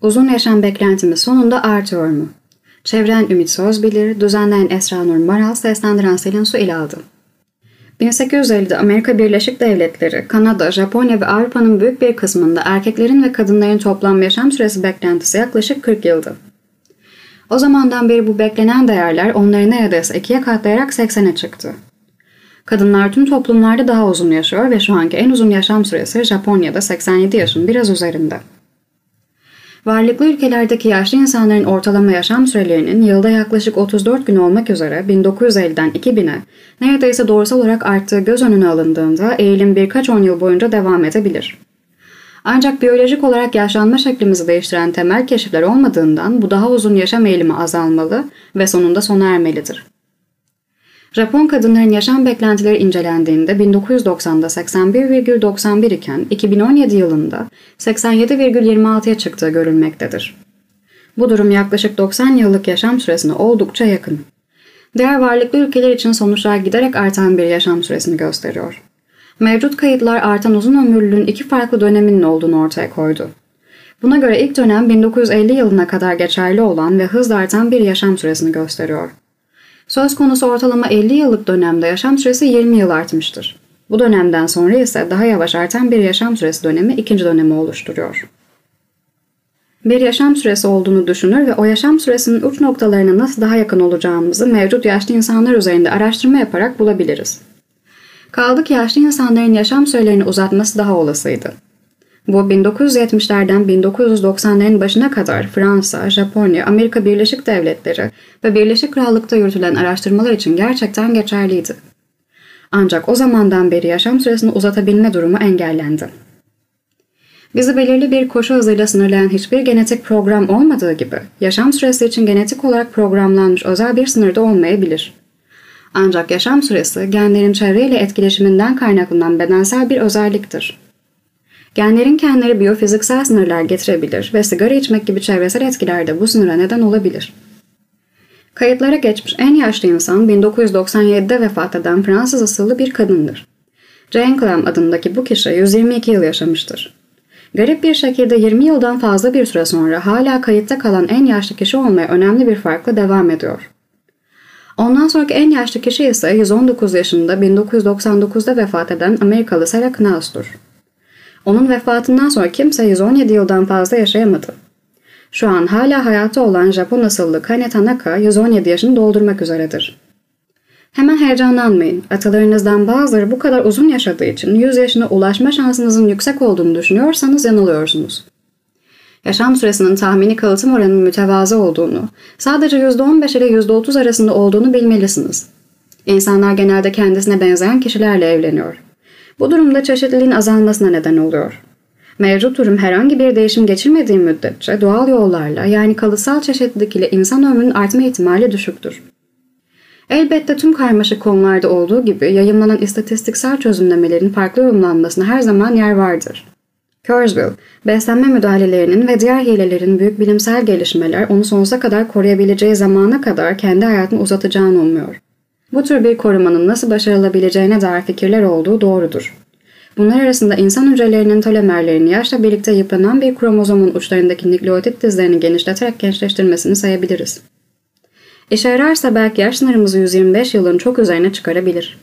Uzun yaşam beklentimiz sonunda artıyor mu? Çevren Ümit Sözbilir, düzenleyen Esra Nur Maral, seslendiren Selin Su ile aldı. 1850'de Amerika Birleşik Devletleri, Kanada, Japonya ve Avrupa'nın büyük bir kısmında erkeklerin ve kadınların toplam yaşam süresi beklentisi yaklaşık 40 yıldı. O zamandan beri bu beklenen değerler onları neredeyse ikiye katlayarak 80'e çıktı. Kadınlar tüm toplumlarda daha uzun yaşıyor ve şu anki en uzun yaşam süresi Japonya'da 87 yaşın biraz üzerinde. Varlıklı ülkelerdeki yaşlı insanların ortalama yaşam sürelerinin yılda yaklaşık 34 gün olmak üzere 1950'den 2000'e neredeyse doğrusal olarak arttığı göz önüne alındığında eğilim birkaç on yıl boyunca devam edebilir. Ancak biyolojik olarak yaşlanma şeklimizi değiştiren temel keşifler olmadığından bu daha uzun yaşam eğilimi azalmalı ve sonunda sona ermelidir. Japon kadınların yaşam beklentileri incelendiğinde 1990'da 81,91 iken 2017 yılında 87,26'ya çıktığı görülmektedir. Bu durum yaklaşık 90 yıllık yaşam süresine oldukça yakın. Diğer varlıklı ülkeler için sonuçlar giderek artan bir yaşam süresini gösteriyor. Mevcut kayıtlar artan uzun ömürlülüğün iki farklı döneminin olduğunu ortaya koydu. Buna göre ilk dönem 1950 yılına kadar geçerli olan ve hızla artan bir yaşam süresini gösteriyor. Söz konusu ortalama 50 yıllık dönemde yaşam süresi 20 yıl artmıştır. Bu dönemden sonra ise daha yavaş artan bir yaşam süresi dönemi ikinci dönemi oluşturuyor. Bir yaşam süresi olduğunu düşünür ve o yaşam süresinin uç noktalarına nasıl daha yakın olacağımızı mevcut yaşlı insanlar üzerinde araştırma yaparak bulabiliriz. Kaldı ki yaşlı insanların yaşam sürelerini uzatması daha olasıydı. Bu 1970'lerden 1990'ların başına kadar Fransa, Japonya, Amerika Birleşik Devletleri ve Birleşik Krallık'ta yürütülen araştırmalar için gerçekten geçerliydi. Ancak o zamandan beri yaşam süresini uzatabilme durumu engellendi. Bizi belirli bir koşu hızıyla sınırlayan hiçbir genetik program olmadığı gibi, yaşam süresi için genetik olarak programlanmış özel bir sınırda olmayabilir. Ancak yaşam süresi genlerin çevreyle etkileşiminden kaynaklanan bedensel bir özelliktir. Genlerin kendileri biyofiziksel sınırlar getirebilir ve sigara içmek gibi çevresel etkiler de bu sınıra neden olabilir. Kayıtlara geçmiş en yaşlı insan 1997'de vefat eden Fransız asıllı bir kadındır. Jane Clem adındaki bu kişi 122 yıl yaşamıştır. Garip bir şekilde 20 yıldan fazla bir süre sonra hala kayıtta kalan en yaşlı kişi olmaya önemli bir farkla devam ediyor. Ondan sonraki en yaşlı kişi ise 119 yaşında 1999'da vefat eden Amerikalı Sarah Knaus'tur. Onun vefatından sonra kimse 117 yıldan fazla yaşayamadı. Şu an hala hayatta olan Japon asıllı Kane Tanaka 117 yaşını doldurmak üzeredir. Hemen heyecanlanmayın. Atalarınızdan bazıları bu kadar uzun yaşadığı için 100 yaşına ulaşma şansınızın yüksek olduğunu düşünüyorsanız yanılıyorsunuz. Yaşam süresinin tahmini kalıtım oranının mütevazı olduğunu, sadece %15 ile %30 arasında olduğunu bilmelisiniz. İnsanlar genelde kendisine benzeyen kişilerle evleniyor. Bu durumda çeşitliliğin azalmasına neden oluyor. Mevcut durum herhangi bir değişim geçirmediği müddetçe doğal yollarla yani kalıtsal çeşitlilik ile insan ömrünün artma ihtimali düşüktür. Elbette tüm karmaşık konularda olduğu gibi yayınlanan istatistiksel çözümlemelerin farklı yorumlanmasına her zaman yer vardır. Kurzweil, beslenme müdahalelerinin ve diğer hilelerin büyük bilimsel gelişmeler onu sonsuza kadar koruyabileceği zamana kadar kendi hayatını uzatacağını umuyor. Bu tür bir korumanın nasıl başarılabileceğine dair fikirler olduğu doğrudur. Bunlar arasında insan hücrelerinin tolemerlerini yaşla birlikte yıpranan bir kromozomun uçlarındaki nükleotit dizlerini genişleterek gençleştirmesini sayabiliriz. İşe yararsa belki yaş sınırımızı 125 yılın çok üzerine çıkarabilir.